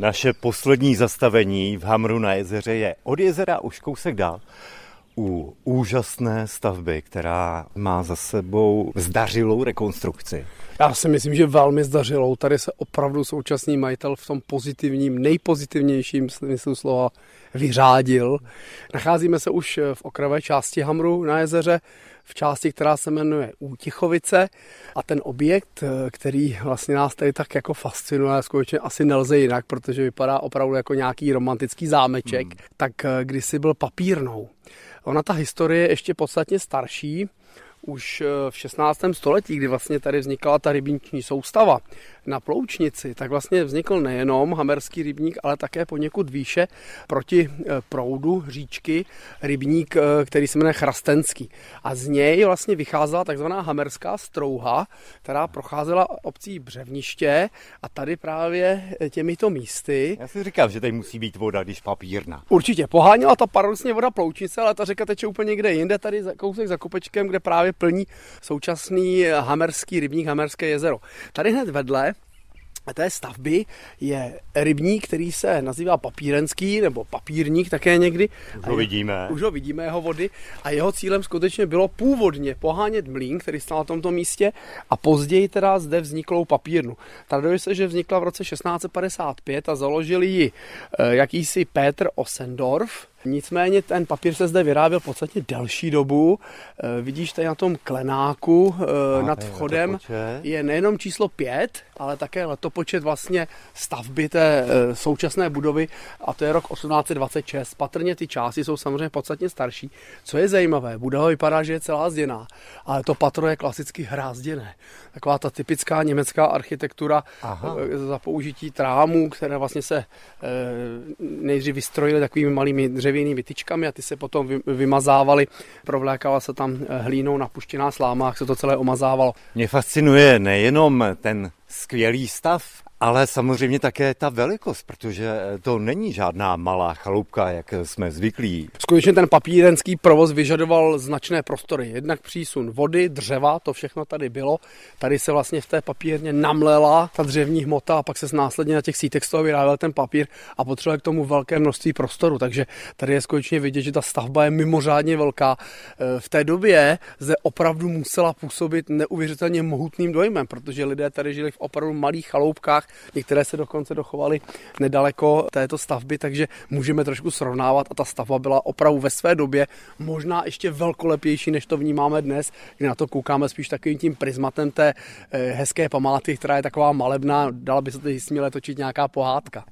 Naše poslední zastavení v Hamru na jezeře je od jezera už kousek dál u úžasné stavby, která má za sebou zdařilou rekonstrukci. Já si myslím, že velmi zdařilou. Tady se opravdu současný majitel v tom pozitivním, nejpozitivnějším smyslu slova vyřádil. Nacházíme se už v okravé části Hamru na jezeře, v části, která se jmenuje Útichovice a ten objekt, který vlastně nás tady tak jako fascinuje, skutečně asi nelze jinak, protože vypadá opravdu jako nějaký romantický zámeček, hmm. tak kdysi byl papírnou. Ona ta historie je ještě podstatně starší, už v 16. století, kdy vlastně tady vznikala ta rybniční soustava, na Ploučnici, tak vlastně vznikl nejenom hamerský rybník, ale také poněkud výše proti eh, proudu říčky rybník, eh, který se jmenuje Chrastenský. A z něj vlastně vycházela takzvaná hamerská strouha, která procházela obcí Břevniště a tady právě eh, těmito místy. Já si říkám, že tady musí být voda, když papírna. Určitě, poháněla ta paradoxně voda Ploučnice, ale ta řeka teče úplně někde jinde, tady kousek za kopečkem, kde právě plní současný hamerský rybník, hamerské jezero. Tady hned vedle té stavby je rybník, který se nazývá papírenský nebo papírník také někdy. Už ho vidíme. Už ho vidíme, jeho vody. A jeho cílem skutečně bylo původně pohánět mlín, který stál na tomto místě a později teda zde vzniklou papírnu. Traduje se, že vznikla v roce 1655 a založili ji eh, jakýsi Petr Osendorf, Nicméně ten papír se zde vyráběl podstatně delší dobu. E, vidíš tady na tom klenáku e, nad vchodem je nejenom číslo 5, ale také letopočet vlastně stavby té e, současné budovy a to je rok 1826. Patrně ty části jsou samozřejmě podstatně starší. Co je zajímavé, budova vypadá, že je celá zděná, ale to patro je klasicky hrázděné. Taková ta typická německá architektura Aha. za použití trámů, které vlastně se nejdřív vystrojily takovými malými dřevěnými dřevěnými tyčkami a ty se potom vymazávaly, provlékala se tam eh, hlínou napuštěná sláma, jak se to celé omazávalo. Mě fascinuje nejenom ten skvělý stav, ale samozřejmě také ta velikost, protože to není žádná malá chaloupka, jak jsme zvyklí. Skutečně ten papírenský provoz vyžadoval značné prostory. Jednak přísun vody, dřeva, to všechno tady bylo. Tady se vlastně v té papírně namlela ta dřevní hmota a pak se následně na těch sítech z toho vyráběl ten papír a potřeboval k tomu velké množství prostoru. Takže tady je skutečně vidět, že ta stavba je mimořádně velká. E, v té době se opravdu musela působit neuvěřitelně mohutným dojmem, protože lidé tady žili v opravdu malých chaloupkách, některé se dokonce dochovaly nedaleko této stavby, takže můžeme trošku srovnávat a ta stavba byla opravdu ve své době možná ještě velkolepější, než to vnímáme dnes, kdy na to koukáme spíš takovým tím prismatem té eh, hezké památky, která je taková malebná, dala by se tady směle točit nějaká pohádka.